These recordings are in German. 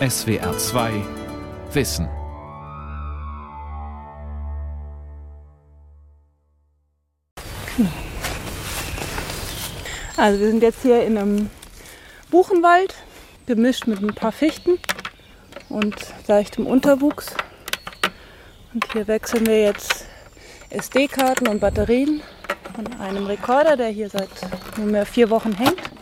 SWR 2 Wissen. Also wir sind jetzt hier in einem Buchenwald, gemischt mit ein paar Fichten und leichtem Unterwuchs. Und hier wechseln wir jetzt SD-Karten und Batterien von einem Rekorder, der hier seit nunmehr vier Wochen hängt.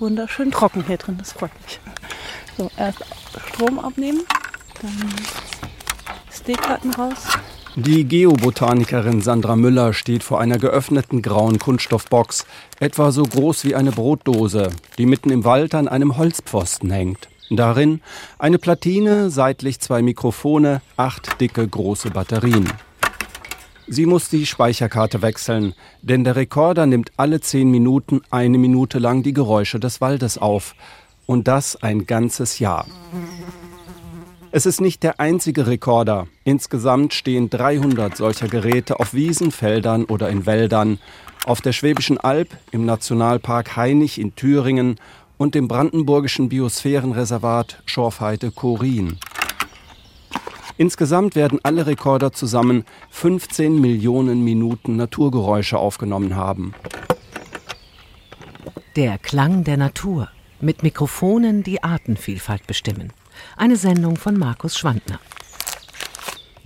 Wunderschön trocken hier drin, das freut mich. So, erst Strom abnehmen, dann SD-Karten raus. Die Geobotanikerin Sandra Müller steht vor einer geöffneten grauen Kunststoffbox, etwa so groß wie eine Brotdose, die mitten im Wald an einem Holzpfosten hängt. Darin eine Platine, seitlich zwei Mikrofone, acht dicke große Batterien. Sie muss die Speicherkarte wechseln, denn der Rekorder nimmt alle zehn Minuten eine Minute lang die Geräusche des Waldes auf. Und das ein ganzes Jahr. Es ist nicht der einzige Rekorder. Insgesamt stehen 300 solcher Geräte auf Wiesen, Feldern oder in Wäldern, auf der Schwäbischen Alb, im Nationalpark Hainich in Thüringen und dem brandenburgischen Biosphärenreservat Schorfheide-Korin. Insgesamt werden alle Rekorder zusammen 15 Millionen Minuten Naturgeräusche aufgenommen haben. Der Klang der Natur. Mit Mikrofonen die Artenvielfalt bestimmen. Eine Sendung von Markus Schwandner.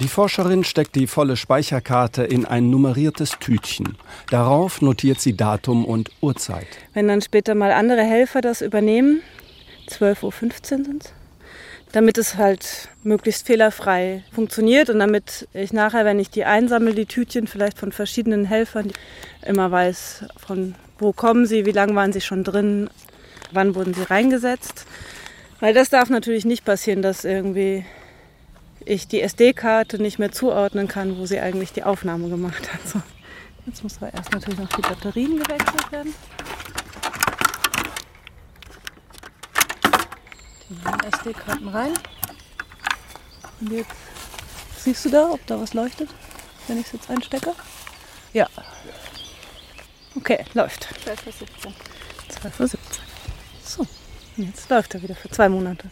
Die Forscherin steckt die volle Speicherkarte in ein nummeriertes Tütchen. Darauf notiert sie Datum und Uhrzeit. Wenn dann später mal andere Helfer das übernehmen, 12.15 Uhr sind es, damit es halt möglichst fehlerfrei funktioniert und damit ich nachher, wenn ich die einsammle, die Tütchen vielleicht von verschiedenen Helfern, immer weiß, von wo kommen sie, wie lange waren sie schon drin, wann wurden sie reingesetzt. Weil das darf natürlich nicht passieren, dass irgendwie ich die SD-Karte nicht mehr zuordnen kann, wo sie eigentlich die Aufnahme gemacht hat. So. Jetzt muss aber erst natürlich noch die Batterien gewechselt werden. SD-Karten rein. Und jetzt siehst du da, ob da was leuchtet, wenn ich es jetzt einstecke? Ja. Okay, läuft. 12.17 Uhr. 12.17 Uhr. So. Jetzt läuft er wieder für zwei Monate.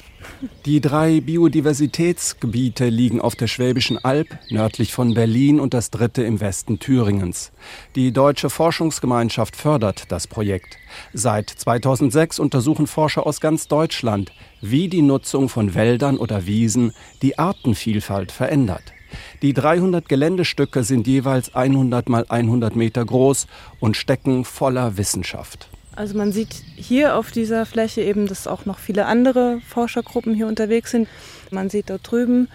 Die drei Biodiversitätsgebiete liegen auf der Schwäbischen Alb, nördlich von Berlin und das dritte im Westen Thüringens. Die Deutsche Forschungsgemeinschaft fördert das Projekt. Seit 2006 untersuchen Forscher aus ganz Deutschland, wie die Nutzung von Wäldern oder Wiesen die Artenvielfalt verändert. Die 300 Geländestücke sind jeweils 100 mal 100 Meter groß und stecken voller Wissenschaft. Also man sieht hier auf dieser Fläche eben, dass auch noch viele andere Forschergruppen hier unterwegs sind. Man sieht dort drüben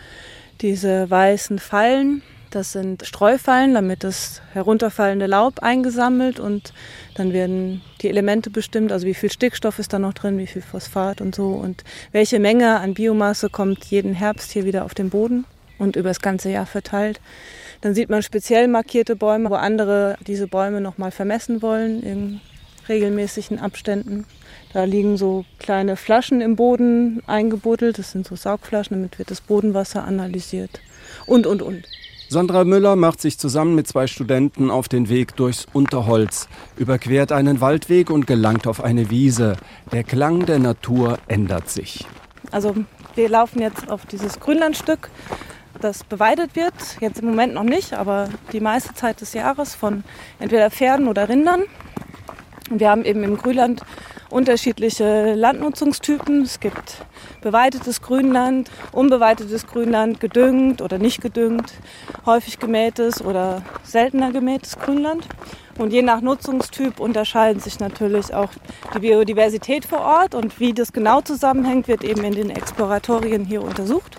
diese weißen Fallen. Das sind Streufallen, damit das herunterfallende Laub eingesammelt und dann werden die Elemente bestimmt, also wie viel Stickstoff ist da noch drin, wie viel Phosphat und so und welche Menge an Biomasse kommt jeden Herbst hier wieder auf den Boden und über das ganze Jahr verteilt. Dann sieht man speziell markierte Bäume, wo andere diese Bäume nochmal vermessen wollen regelmäßigen Abständen. Da liegen so kleine Flaschen im Boden eingebuddelt. Das sind so Saugflaschen, damit wird das Bodenwasser analysiert. Und, und, und. Sandra Müller macht sich zusammen mit zwei Studenten auf den Weg durchs Unterholz, überquert einen Waldweg und gelangt auf eine Wiese. Der Klang der Natur ändert sich. Also wir laufen jetzt auf dieses Grünlandstück, das beweidet wird. Jetzt im Moment noch nicht, aber die meiste Zeit des Jahres von entweder Pferden oder Rindern. Wir haben eben im Grünland unterschiedliche Landnutzungstypen. Es gibt beweidetes Grünland, unbeweidetes Grünland, gedüngt oder nicht gedüngt, häufig gemähtes oder seltener gemähtes Grünland. Und je nach Nutzungstyp unterscheiden sich natürlich auch die Biodiversität vor Ort und wie das genau zusammenhängt, wird eben in den Exploratorien hier untersucht.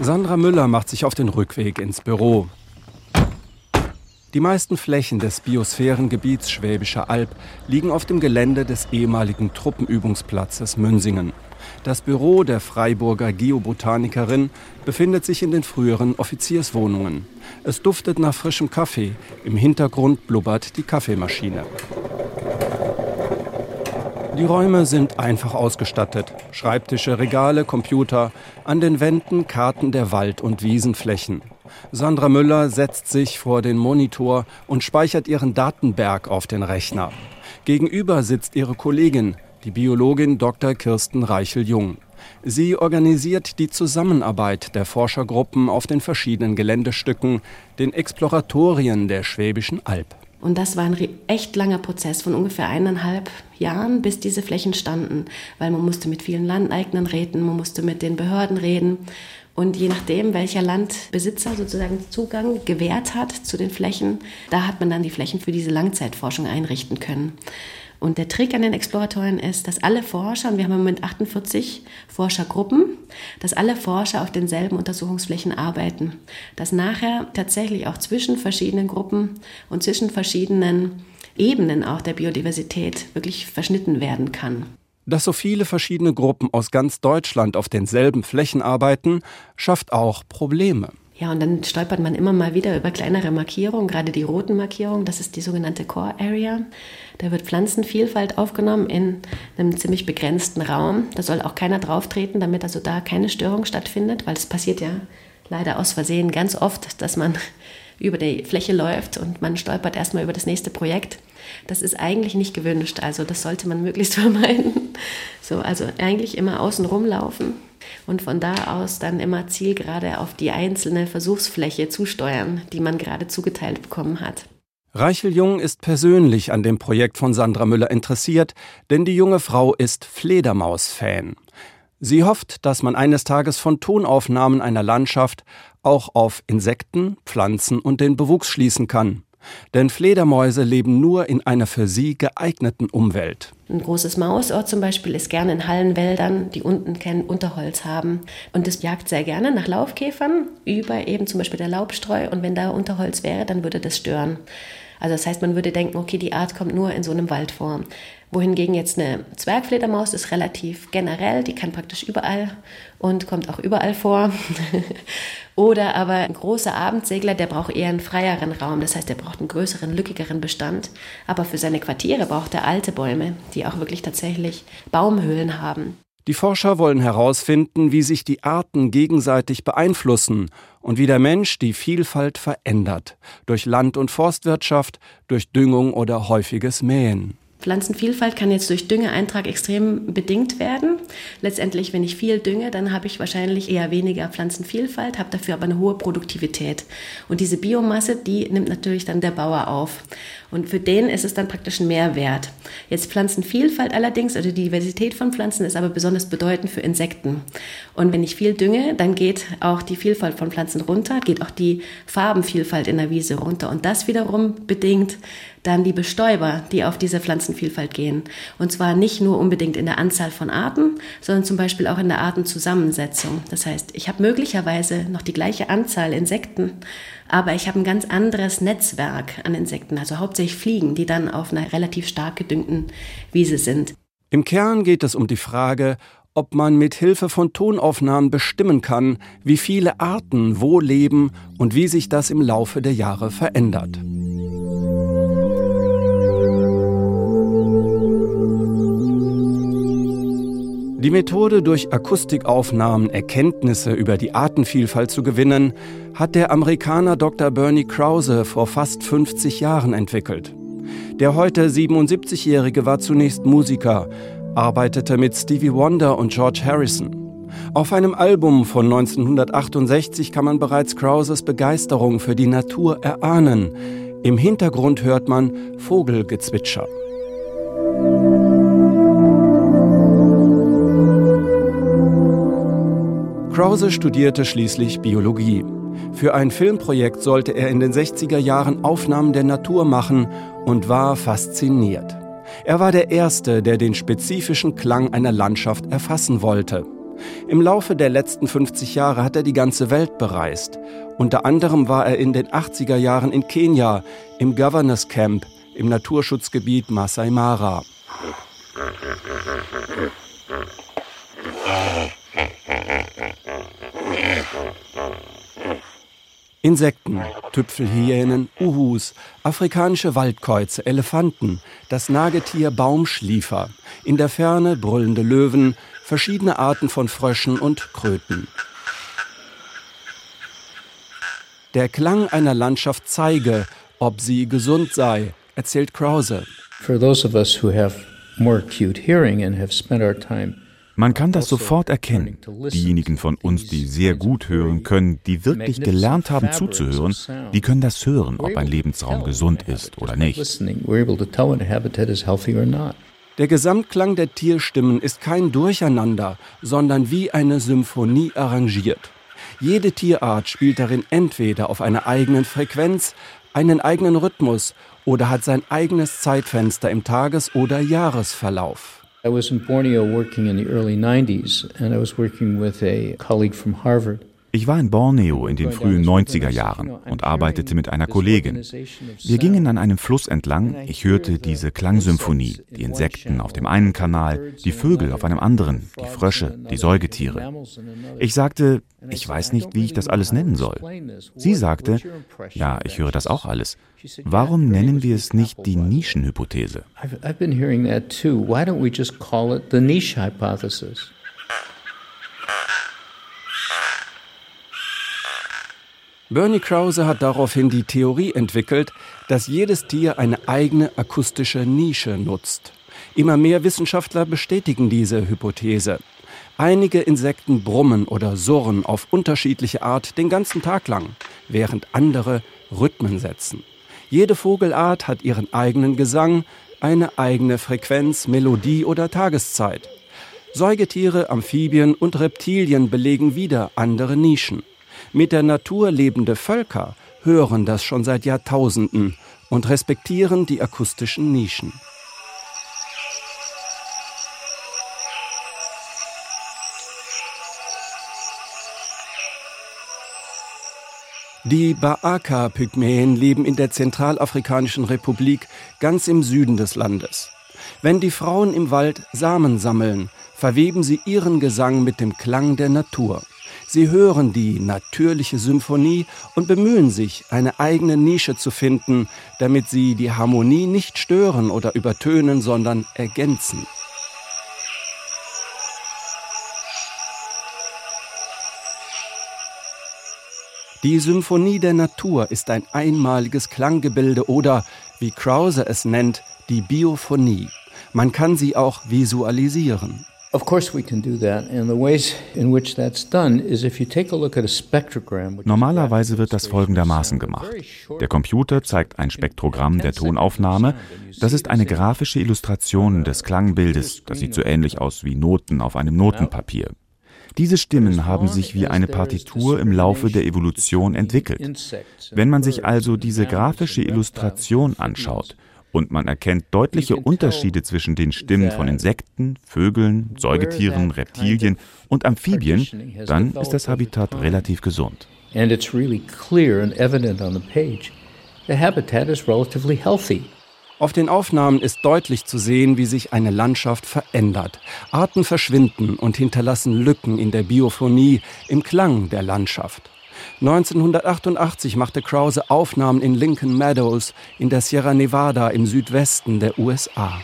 Sandra Müller macht sich auf den Rückweg ins Büro. Die meisten Flächen des Biosphärengebiets Schwäbischer Alb liegen auf dem Gelände des ehemaligen Truppenübungsplatzes Münsingen. Das Büro der Freiburger Geobotanikerin befindet sich in den früheren Offizierswohnungen. Es duftet nach frischem Kaffee. Im Hintergrund blubbert die Kaffeemaschine. Die Räume sind einfach ausgestattet. Schreibtische, Regale, Computer, an den Wänden Karten der Wald- und Wiesenflächen. Sandra Müller setzt sich vor den Monitor und speichert ihren Datenberg auf den Rechner. Gegenüber sitzt ihre Kollegin, die Biologin Dr. Kirsten Reichel-Jung. Sie organisiert die Zusammenarbeit der Forschergruppen auf den verschiedenen Geländestücken, den Exploratorien der Schwäbischen Alb. Und das war ein echt langer Prozess von ungefähr eineinhalb Jahren, bis diese Flächen standen, weil man musste mit vielen Landeignern reden, man musste mit den Behörden reden. Und je nachdem, welcher Landbesitzer sozusagen Zugang gewährt hat zu den Flächen, da hat man dann die Flächen für diese Langzeitforschung einrichten können. Und der Trick an den Exploratoren ist, dass alle Forscher, und wir haben im Moment 48 Forschergruppen, dass alle Forscher auf denselben Untersuchungsflächen arbeiten. Dass nachher tatsächlich auch zwischen verschiedenen Gruppen und zwischen verschiedenen Ebenen auch der Biodiversität wirklich verschnitten werden kann. Dass so viele verschiedene Gruppen aus ganz Deutschland auf denselben Flächen arbeiten, schafft auch Probleme. Ja, und dann stolpert man immer mal wieder über kleinere Markierungen, gerade die roten Markierungen, das ist die sogenannte Core Area. Da wird Pflanzenvielfalt aufgenommen in einem ziemlich begrenzten Raum. Da soll auch keiner drauftreten, damit also da keine Störung stattfindet, weil es passiert ja leider aus Versehen ganz oft, dass man über die Fläche läuft und man stolpert erstmal über das nächste Projekt. Das ist eigentlich nicht gewünscht, also das sollte man möglichst vermeiden. So, also eigentlich immer außen rumlaufen und von da aus dann immer zielgerade auf die einzelne Versuchsfläche zusteuern, die man gerade zugeteilt bekommen hat. Reichel Jung ist persönlich an dem Projekt von Sandra Müller interessiert, denn die junge Frau ist Fledermaus-Fan. Sie hofft, dass man eines Tages von Tonaufnahmen einer Landschaft auch auf Insekten, Pflanzen und den Bewuchs schließen kann. Denn Fledermäuse leben nur in einer für sie geeigneten Umwelt. Ein großes Mausohr zum Beispiel ist gerne in Hallenwäldern, die unten kein Unterholz haben. Und es jagt sehr gerne nach Laufkäfern über eben zum Beispiel der Laubstreu. Und wenn da Unterholz wäre, dann würde das stören. Also das heißt, man würde denken, okay, die Art kommt nur in so einem Wald vor wohingegen jetzt eine Zwergfledermaus ist relativ generell, die kann praktisch überall und kommt auch überall vor. Oder aber ein großer Abendsegler, der braucht eher einen freieren Raum, das heißt, er braucht einen größeren, lückigeren Bestand. Aber für seine Quartiere braucht er alte Bäume, die auch wirklich tatsächlich Baumhöhlen haben. Die Forscher wollen herausfinden, wie sich die Arten gegenseitig beeinflussen und wie der Mensch die Vielfalt verändert, durch Land- und Forstwirtschaft, durch Düngung oder häufiges Mähen. Pflanzenvielfalt kann jetzt durch Düngeeintrag extrem bedingt werden. Letztendlich, wenn ich viel dünge, dann habe ich wahrscheinlich eher weniger Pflanzenvielfalt, habe dafür aber eine hohe Produktivität. Und diese Biomasse, die nimmt natürlich dann der Bauer auf. Und für den ist es dann praktisch ein Mehrwert. Jetzt Pflanzenvielfalt allerdings, also die Diversität von Pflanzen ist aber besonders bedeutend für Insekten. Und wenn ich viel dünge, dann geht auch die Vielfalt von Pflanzen runter, geht auch die Farbenvielfalt in der Wiese runter. Und das wiederum bedingt dann die Bestäuber, die auf diese Pflanzenvielfalt gehen. Und zwar nicht nur unbedingt in der Anzahl von Arten, sondern zum Beispiel auch in der Artenzusammensetzung. Das heißt, ich habe möglicherweise noch die gleiche Anzahl Insekten, aber ich habe ein ganz anderes Netzwerk an Insekten, also hauptsächlich Fliegen, die dann auf einer relativ stark gedüngten Wiese sind. Im Kern geht es um die Frage, ob man mit Hilfe von Tonaufnahmen bestimmen kann, wie viele Arten wo leben und wie sich das im Laufe der Jahre verändert. Die Methode, durch Akustikaufnahmen Erkenntnisse über die Artenvielfalt zu gewinnen, hat der Amerikaner Dr. Bernie Krause vor fast 50 Jahren entwickelt. Der heute 77-Jährige war zunächst Musiker, arbeitete mit Stevie Wonder und George Harrison. Auf einem Album von 1968 kann man bereits Krauses Begeisterung für die Natur erahnen. Im Hintergrund hört man Vogelgezwitscher. Krause studierte schließlich Biologie. Für ein Filmprojekt sollte er in den 60er Jahren Aufnahmen der Natur machen und war fasziniert. Er war der Erste, der den spezifischen Klang einer Landschaft erfassen wollte. Im Laufe der letzten 50 Jahre hat er die ganze Welt bereist. Unter anderem war er in den 80er Jahren in Kenia, im Governors Camp, im Naturschutzgebiet Masai Mara. Insekten, Tüpfelhyänen, Uhus, afrikanische Waldkäuze, Elefanten, das Nagetier Baumschliefer, in der Ferne brüllende Löwen, verschiedene Arten von Fröschen und Kröten. Der Klang einer Landschaft zeige, ob sie gesund sei, erzählt Krause. For those of us who have more acute hearing and have spent our time man kann das sofort erkennen. Diejenigen von uns, die sehr gut hören können, die wirklich gelernt haben zuzuhören, die können das hören, ob ein Lebensraum gesund ist oder nicht. Der Gesamtklang der Tierstimmen ist kein Durcheinander, sondern wie eine Symphonie arrangiert. Jede Tierart spielt darin entweder auf einer eigenen Frequenz, einen eigenen Rhythmus oder hat sein eigenes Zeitfenster im Tages- oder Jahresverlauf. I was in Borneo working in the early 90s and I was working with a colleague from Harvard. Ich war in Borneo in den frühen 90er Jahren und arbeitete mit einer Kollegin. Wir gingen an einem Fluss entlang, ich hörte diese Klangsymphonie, die Insekten auf dem einen Kanal, die Vögel auf einem anderen, die Frösche, die Säugetiere. Ich sagte, ich weiß nicht, wie ich das alles nennen soll. Sie sagte, ja, ich höre das auch alles. Warum nennen wir es nicht die Nischenhypothese? I've been hearing that too. Why don't we just call it the niche? Bernie Krause hat daraufhin die Theorie entwickelt, dass jedes Tier eine eigene akustische Nische nutzt. Immer mehr Wissenschaftler bestätigen diese Hypothese. Einige Insekten brummen oder surren auf unterschiedliche Art den ganzen Tag lang, während andere Rhythmen setzen. Jede Vogelart hat ihren eigenen Gesang, eine eigene Frequenz, Melodie oder Tageszeit. Säugetiere, Amphibien und Reptilien belegen wieder andere Nischen. Mit der Natur lebende Völker hören das schon seit Jahrtausenden und respektieren die akustischen Nischen. Die Baaka-Pygmäen leben in der Zentralafrikanischen Republik ganz im Süden des Landes. Wenn die Frauen im Wald Samen sammeln, verweben sie ihren Gesang mit dem Klang der Natur. Sie hören die natürliche Symphonie und bemühen sich, eine eigene Nische zu finden, damit sie die Harmonie nicht stören oder übertönen, sondern ergänzen. Die Symphonie der Natur ist ein einmaliges Klanggebilde oder, wie Krause es nennt, die Biophonie. Man kann sie auch visualisieren. Normalerweise wird das folgendermaßen gemacht. Der Computer zeigt ein Spektrogramm der Tonaufnahme. Das ist eine grafische Illustration des Klangbildes. Das sieht so ähnlich aus wie Noten auf einem Notenpapier. Diese Stimmen haben sich wie eine Partitur im Laufe der Evolution entwickelt. Wenn man sich also diese grafische Illustration anschaut, und man erkennt deutliche Unterschiede zwischen den Stimmen von Insekten, Vögeln, Säugetieren, Reptilien und Amphibien, dann ist das Habitat relativ gesund. And it's really clear and evident on the page. The habitat is relatively healthy. Auf den Aufnahmen ist deutlich zu sehen, wie sich eine Landschaft verändert. Arten verschwinden und hinterlassen Lücken in der Biophonie, im Klang der Landschaft. 1988 machte Krause Aufnahmen in Lincoln Meadows in der Sierra Nevada im Südwesten der USA.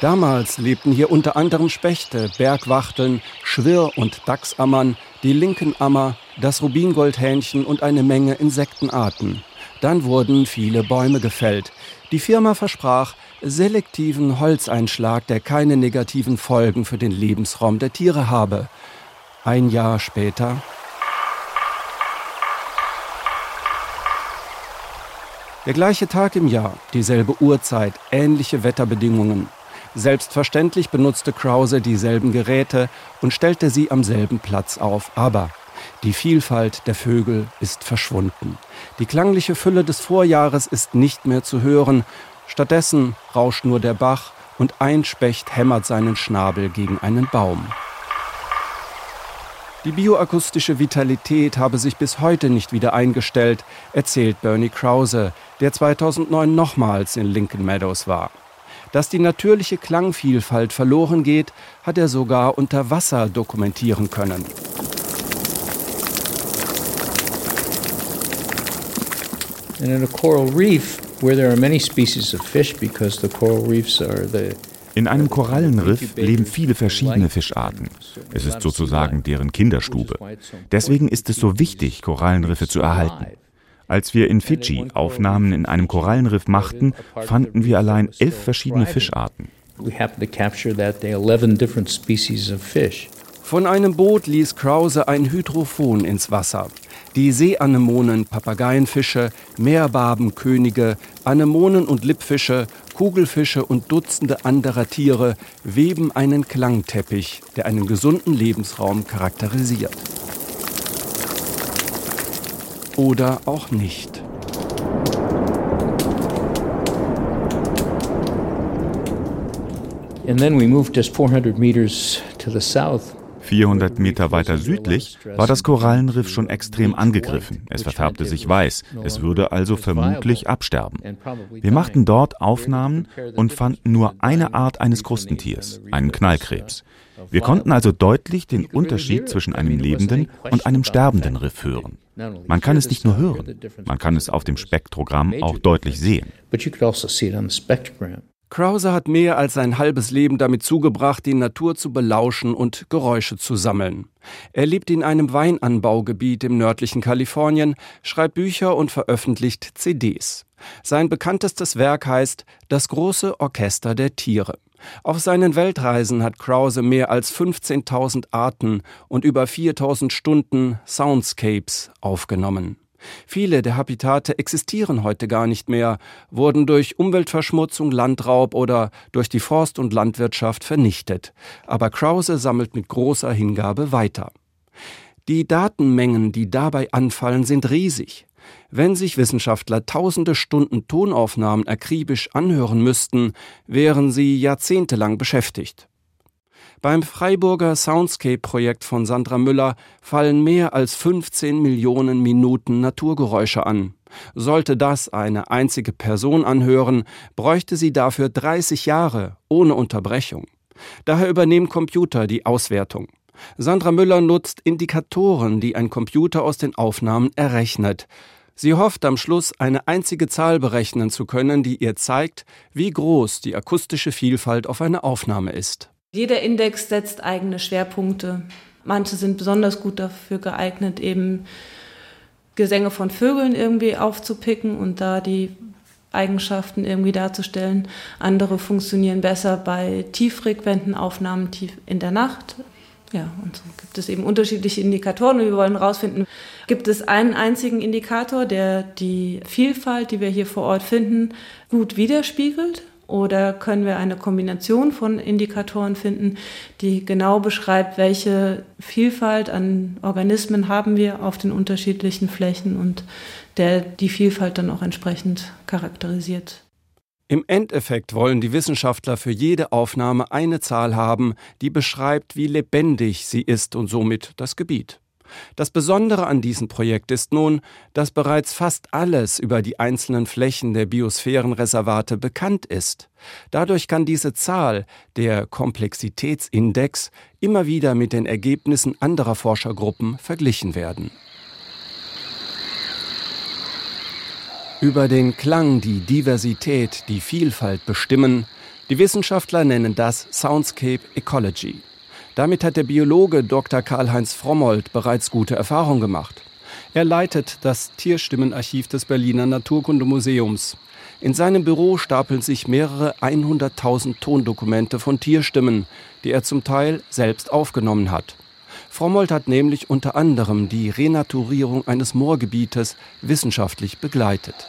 Damals lebten hier unter anderem Spechte, Bergwachteln, Schwirr- und Dachsammern, die Linkenammer, das Rubingoldhähnchen und eine Menge Insektenarten. Dann wurden viele Bäume gefällt. Die Firma versprach, selektiven Holzeinschlag, der keine negativen Folgen für den Lebensraum der Tiere habe. Ein Jahr später Der gleiche Tag im Jahr, dieselbe Uhrzeit, ähnliche Wetterbedingungen. Selbstverständlich benutzte Krause dieselben Geräte und stellte sie am selben Platz auf, aber die Vielfalt der Vögel ist verschwunden. Die klangliche Fülle des Vorjahres ist nicht mehr zu hören Stattdessen rauscht nur der Bach und ein Specht hämmert seinen Schnabel gegen einen Baum. Die bioakustische Vitalität habe sich bis heute nicht wieder eingestellt, erzählt Bernie Krause, der 2009 nochmals in Lincoln Meadows war. Dass die natürliche Klangvielfalt verloren geht, hat er sogar unter Wasser dokumentieren können. In a coral reef, where there are many species of fish because the coral reefs are the In einem Korallenriff leben viele verschiedene Fischarten. Es ist sozusagen deren Kinderstube. Deswegen ist es so wichtig, Korallenriffe zu erhalten. Als wir in Fidschi Aufnahmen in einem Korallenriff machten, fanden wir allein elf verschiedene Fischarten. Von einem Boot ließ Krause ein Hydrophon ins Wasser. Die Seeanemonen, Papageienfische, Meerbarbenkönige, Anemonen und Lippfische, Kugelfische und Dutzende anderer Tiere weben einen Klangteppich, der einen gesunden Lebensraum charakterisiert. Oder auch nicht. And then we moved just 400 meters to the south 400 Meter weiter südlich war das Korallenriff schon extrem angegriffen. Es verfärbte sich weiß. Es würde also vermutlich absterben. Wir machten dort Aufnahmen und fanden nur eine Art eines Krustentiers, einen Knallkrebs. Wir konnten also deutlich den Unterschied zwischen einem lebenden und einem sterbenden Riff hören. Man kann es nicht nur hören, man kann es auf dem Spektrogramm auch deutlich sehen. Krause hat mehr als sein halbes Leben damit zugebracht, die Natur zu belauschen und Geräusche zu sammeln. Er lebt in einem Weinanbaugebiet im nördlichen Kalifornien, schreibt Bücher und veröffentlicht CDs. Sein bekanntestes Werk heißt Das große Orchester der Tiere. Auf seinen Weltreisen hat Krause mehr als 15.000 Arten und über 4.000 Stunden Soundscapes aufgenommen. Viele der Habitate existieren heute gar nicht mehr, wurden durch Umweltverschmutzung, Landraub oder durch die Forst- und Landwirtschaft vernichtet. Aber Krause sammelt mit großer Hingabe weiter. Die Datenmengen, die dabei anfallen, sind riesig. Wenn sich Wissenschaftler tausende Stunden Tonaufnahmen akribisch anhören müssten, wären sie jahrzehntelang beschäftigt. Beim Freiburger Soundscape-Projekt von Sandra Müller fallen mehr als 15 Millionen Minuten Naturgeräusche an. Sollte das eine einzige Person anhören, bräuchte sie dafür 30 Jahre ohne Unterbrechung. Daher übernehmen Computer die Auswertung. Sandra Müller nutzt Indikatoren, die ein Computer aus den Aufnahmen errechnet. Sie hofft am Schluss eine einzige Zahl berechnen zu können, die ihr zeigt, wie groß die akustische Vielfalt auf einer Aufnahme ist. Jeder Index setzt eigene Schwerpunkte. Manche sind besonders gut dafür geeignet, eben Gesänge von Vögeln irgendwie aufzupicken und da die Eigenschaften irgendwie darzustellen. Andere funktionieren besser bei tieffrequenten Aufnahmen tief in der Nacht. Ja, und so gibt es eben unterschiedliche Indikatoren und wir wollen herausfinden, gibt es einen einzigen Indikator, der die Vielfalt, die wir hier vor Ort finden, gut widerspiegelt oder können wir eine Kombination von Indikatoren finden, die genau beschreibt, welche Vielfalt an Organismen haben wir auf den unterschiedlichen Flächen und der die Vielfalt dann auch entsprechend charakterisiert. Im Endeffekt wollen die Wissenschaftler für jede Aufnahme eine Zahl haben, die beschreibt, wie lebendig sie ist und somit das Gebiet. Das Besondere an diesem Projekt ist nun, dass bereits fast alles über die einzelnen Flächen der Biosphärenreservate bekannt ist. Dadurch kann diese Zahl, der Komplexitätsindex, immer wieder mit den Ergebnissen anderer Forschergruppen verglichen werden. Über den Klang, die Diversität, die Vielfalt bestimmen, die Wissenschaftler nennen das Soundscape Ecology. Damit hat der Biologe Dr. Karl-Heinz Frommold bereits gute Erfahrungen gemacht. Er leitet das Tierstimmenarchiv des Berliner Naturkundemuseums. In seinem Büro stapeln sich mehrere 100.000 Tondokumente von Tierstimmen, die er zum Teil selbst aufgenommen hat. Frommold hat nämlich unter anderem die Renaturierung eines Moorgebietes wissenschaftlich begleitet.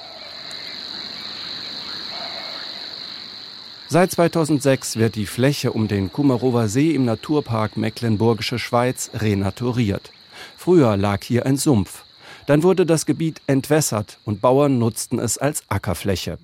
Seit 2006 wird die Fläche um den Kumarower See im Naturpark Mecklenburgische Schweiz renaturiert. Früher lag hier ein Sumpf. Dann wurde das Gebiet entwässert und Bauern nutzten es als Ackerfläche.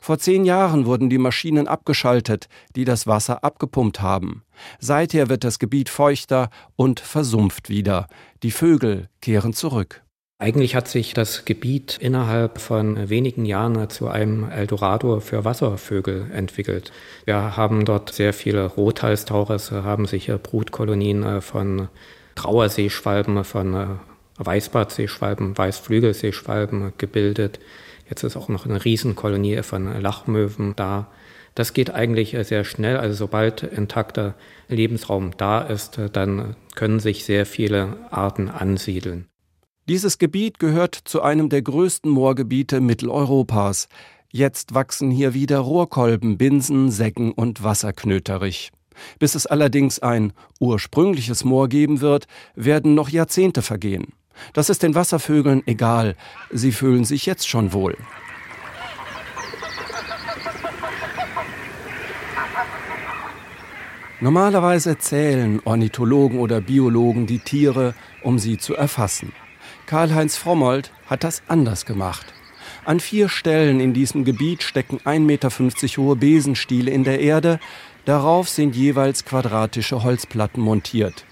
Vor zehn Jahren wurden die Maschinen abgeschaltet, die das Wasser abgepumpt haben. Seither wird das Gebiet feuchter und versumpft wieder. Die Vögel kehren zurück. Eigentlich hat sich das Gebiet innerhalb von wenigen Jahren zu einem Eldorado für Wasservögel entwickelt. Wir haben dort sehr viele Rothalstaurisse, haben sich Brutkolonien äh, von Trauerseeschwalben, von äh, Weißbartseeschwalben, Weißflügelseeschwalben gebildet. Jetzt ist auch noch eine Riesenkolonie von Lachmöwen da. Das geht eigentlich sehr schnell. Also sobald intakter Lebensraum da ist, dann können sich sehr viele Arten ansiedeln. Dieses Gebiet gehört zu einem der größten Moorgebiete Mitteleuropas. Jetzt wachsen hier wieder Rohrkolben, Binsen, Seggen und Wasserknöterich. Bis es allerdings ein ursprüngliches Moor geben wird, werden noch Jahrzehnte vergehen. Das ist den Wasservögeln egal, sie fühlen sich jetzt schon wohl. Normalerweise zählen Ornithologen oder Biologen die Tiere, um sie zu erfassen. Karl-Heinz Frommold hat das anders gemacht. An vier Stellen in diesem Gebiet stecken 1,50 Meter hohe Besenstiele in der Erde. Darauf sind jeweils quadratische Holzplatten montiert.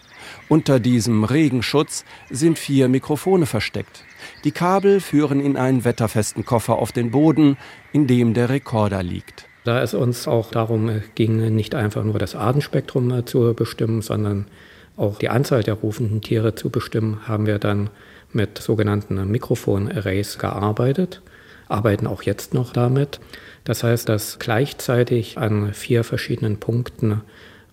Unter diesem Regenschutz sind vier Mikrofone versteckt. Die Kabel führen in einen wetterfesten Koffer auf den Boden, in dem der Rekorder liegt. Da es uns auch darum ging, nicht einfach nur das Artenspektrum äh, zu bestimmen, sondern auch die Anzahl der rufenden Tiere zu bestimmen, haben wir dann mit sogenannten Mikrofon-Arrays gearbeitet, arbeiten auch jetzt noch damit. Das heißt, dass gleichzeitig an vier verschiedenen Punkten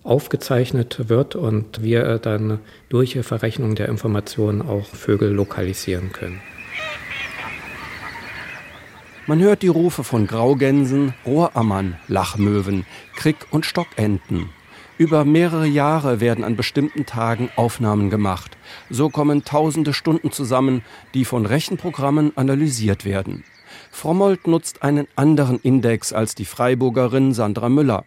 aufgezeichnet wird und wir dann durch Verrechnung der Informationen auch Vögel lokalisieren können. Man hört die Rufe von Graugänsen, Rohrammern, Lachmöwen, Krick- und Stockenten. Über mehrere Jahre werden an bestimmten Tagen Aufnahmen gemacht. So kommen tausende Stunden zusammen, die von Rechenprogrammen analysiert werden. Frommold nutzt einen anderen Index als die Freiburgerin Sandra Müller.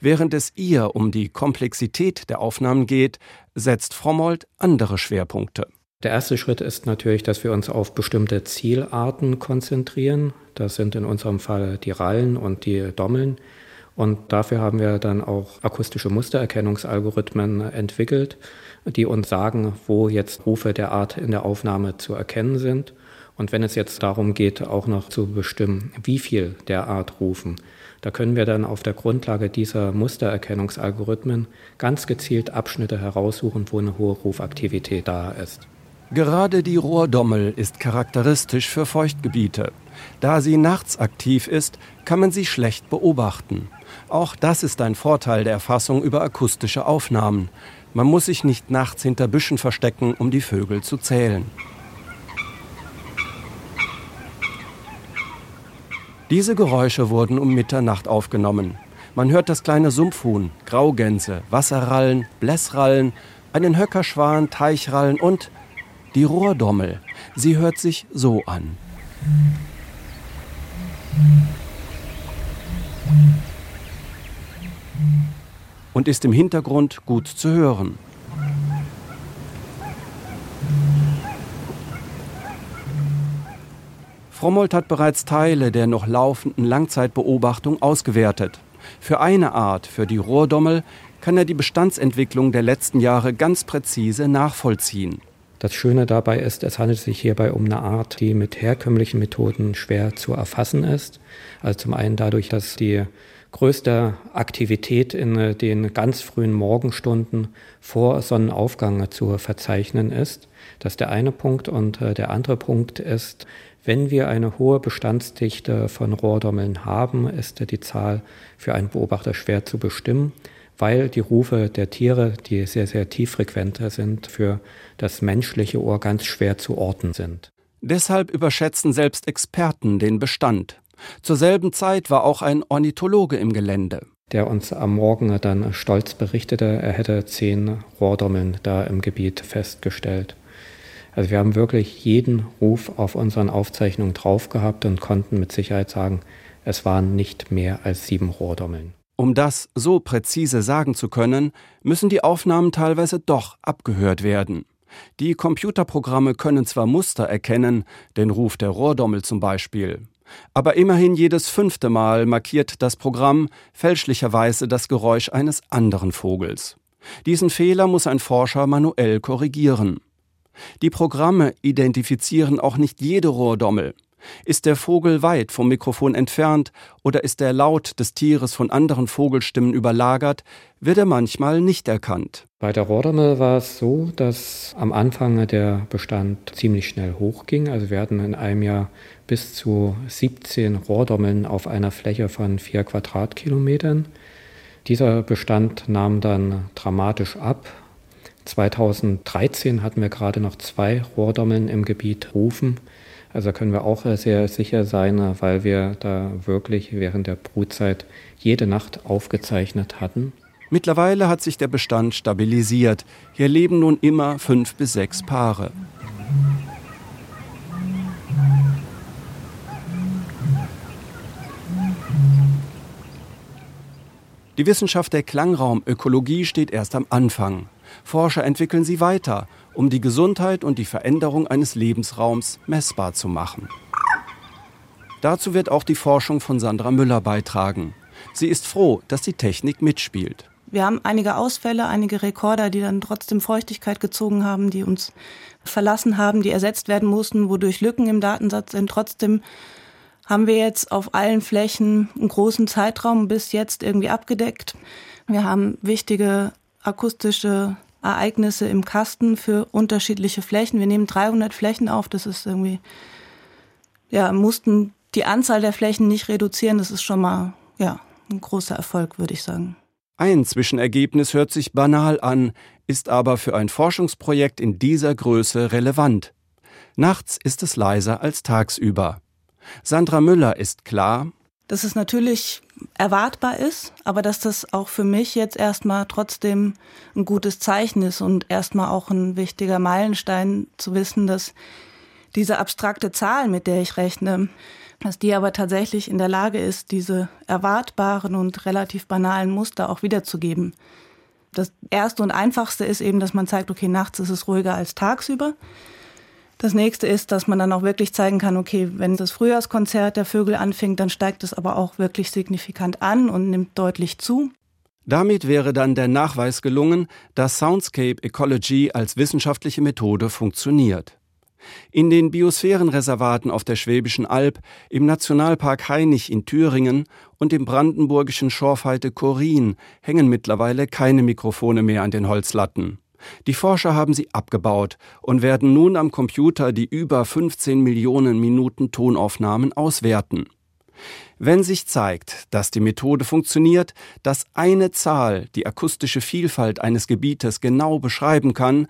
Während es ihr um die Komplexität der Aufnahmen geht, setzt Frommold andere Schwerpunkte. Der erste Schritt ist natürlich, dass wir uns auf bestimmte Zielarten konzentrieren. Das sind in unserem Fall die Rallen und die Dommeln. Und dafür haben wir dann auch akustische Mustererkennungsalgorithmen entwickelt, die uns sagen, wo jetzt Rufe der Art in der Aufnahme zu erkennen sind. Und wenn es jetzt darum geht, auch noch zu bestimmen, wie viel der Art rufen, da können wir dann auf der Grundlage dieser Mustererkennungsalgorithmen ganz gezielt Abschnitte heraussuchen, wo eine hohe Rufaktivität da ist. Gerade die Rohrdommel ist charakteristisch für Feuchtgebiete. Da sie nachts aktiv ist, kann man sie schlecht beobachten. Auch das ist ein Vorteil der Erfassung über akustische Aufnahmen. Man muss sich nicht nachts hinter Büschen verstecken, um die Vögel zu zählen. Diese Geräusche wurden um Mitternacht aufgenommen. Man hört das kleine Sumpfhuhn, Graugänse, Wasserrallen, Blässrallen, einen Höckerschwan, Teichrallen und die Rohrdommel. Sie hört sich so an. Und ist im Hintergrund gut zu hören. Frommold hat bereits Teile der noch laufenden Langzeitbeobachtung ausgewertet. Für eine Art, für die Rohrdommel, kann er die Bestandsentwicklung der letzten Jahre ganz präzise nachvollziehen. Das Schöne dabei ist, es handelt sich hierbei um eine Art, die mit herkömmlichen Methoden schwer zu erfassen ist. Also zum einen dadurch, dass die größte Aktivität in äh, den ganz frühen Morgenstunden vor Sonnenaufgang zu verzeichnen ist. Das ist der eine Punkt. Und äh, der andere Punkt ist, wenn wir eine hohe Bestandsdichte von Rohrdommeln haben, ist die Zahl für einen Beobachter schwer zu bestimmen weil die Rufe der Tiere, die sehr, sehr tieffrequenter sind, für das menschliche Ohr ganz schwer zu orten sind. Deshalb überschätzen selbst Experten den Bestand. Zur selben Zeit war auch ein Ornithologe im Gelände. Der uns am Morgen dann stolz berichtete, er hätte zehn Rohrdommeln da im Gebiet festgestellt. Also wir haben wirklich jeden Ruf auf unseren Aufzeichnungen drauf gehabt und konnten mit Sicherheit sagen, es waren nicht mehr als sieben Rohrdommeln. Um das so präzise sagen zu können, müssen die Aufnahmen teilweise doch abgehört werden. Die Computerprogramme können zwar Muster erkennen, den Ruf der Rohrdommel zum Beispiel, aber immerhin jedes fünfte Mal markiert das Programm fälschlicherweise das Geräusch eines anderen Vogels. Diesen Fehler muss ein Forscher manuell korrigieren. Die Programme identifizieren auch nicht jede Rohrdommel. Ist der Vogel weit vom Mikrofon entfernt oder ist der Laut des Tieres von anderen Vogelstimmen überlagert, wird er manchmal nicht erkannt. Bei der Rohrdommel war es so, dass am Anfang der Bestand ziemlich schnell hochging. Also wir hatten in einem Jahr bis zu 17 Rohrdommeln auf einer Fläche von vier Quadratkilometern. Dieser Bestand nahm dann dramatisch ab. 2013 hatten wir gerade noch zwei Rohrdommeln im Gebiet rufen. Also können wir auch sehr sicher sein, weil wir da wirklich während der Brutzeit jede Nacht aufgezeichnet hatten. Mittlerweile hat sich der Bestand stabilisiert. Hier leben nun immer fünf bis sechs Paare. Die Wissenschaft der Klangraumökologie steht erst am Anfang. Forscher entwickeln sie weiter, um die Gesundheit und die Veränderung eines Lebensraums messbar zu machen. Dazu wird auch die Forschung von Sandra Müller beitragen. Sie ist froh, dass die Technik mitspielt. Wir haben einige Ausfälle, einige Rekorder, die dann trotzdem Feuchtigkeit gezogen haben, die uns verlassen haben, die ersetzt werden mussten, wodurch Lücken im Datensatz sind. Trotzdem haben wir jetzt auf allen Flächen einen großen Zeitraum bis jetzt irgendwie abgedeckt. Wir haben wichtige akustische Ereignisse im Kasten für unterschiedliche Flächen. Wir nehmen 300 Flächen auf. Das ist irgendwie, ja, mussten die Anzahl der Flächen nicht reduzieren. Das ist schon mal, ja, ein großer Erfolg, würde ich sagen. Ein Zwischenergebnis hört sich banal an, ist aber für ein Forschungsprojekt in dieser Größe relevant. Nachts ist es leiser als tagsüber. Sandra Müller ist klar, dass es natürlich erwartbar ist, aber dass das auch für mich jetzt erstmal trotzdem ein gutes Zeichen ist und erstmal auch ein wichtiger Meilenstein zu wissen, dass diese abstrakte Zahl, mit der ich rechne, dass die aber tatsächlich in der Lage ist, diese erwartbaren und relativ banalen Muster auch wiederzugeben. Das erste und einfachste ist eben, dass man zeigt, okay, nachts ist es ruhiger als tagsüber. Das nächste ist, dass man dann auch wirklich zeigen kann, okay, wenn das Frühjahrskonzert der Vögel anfängt, dann steigt es aber auch wirklich signifikant an und nimmt deutlich zu. Damit wäre dann der Nachweis gelungen, dass Soundscape Ecology als wissenschaftliche Methode funktioniert. In den Biosphärenreservaten auf der Schwäbischen Alb, im Nationalpark Hainich in Thüringen und im brandenburgischen Schorfheide Korin hängen mittlerweile keine Mikrofone mehr an den Holzlatten. Die Forscher haben sie abgebaut und werden nun am Computer die über 15 Millionen Minuten Tonaufnahmen auswerten. Wenn sich zeigt, dass die Methode funktioniert, dass eine Zahl die akustische Vielfalt eines Gebietes genau beschreiben kann,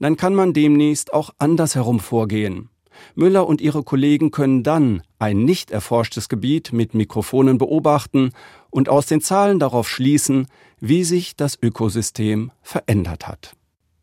dann kann man demnächst auch andersherum vorgehen. Müller und ihre Kollegen können dann ein nicht erforschtes Gebiet mit Mikrofonen beobachten und aus den Zahlen darauf schließen, wie sich das Ökosystem verändert hat.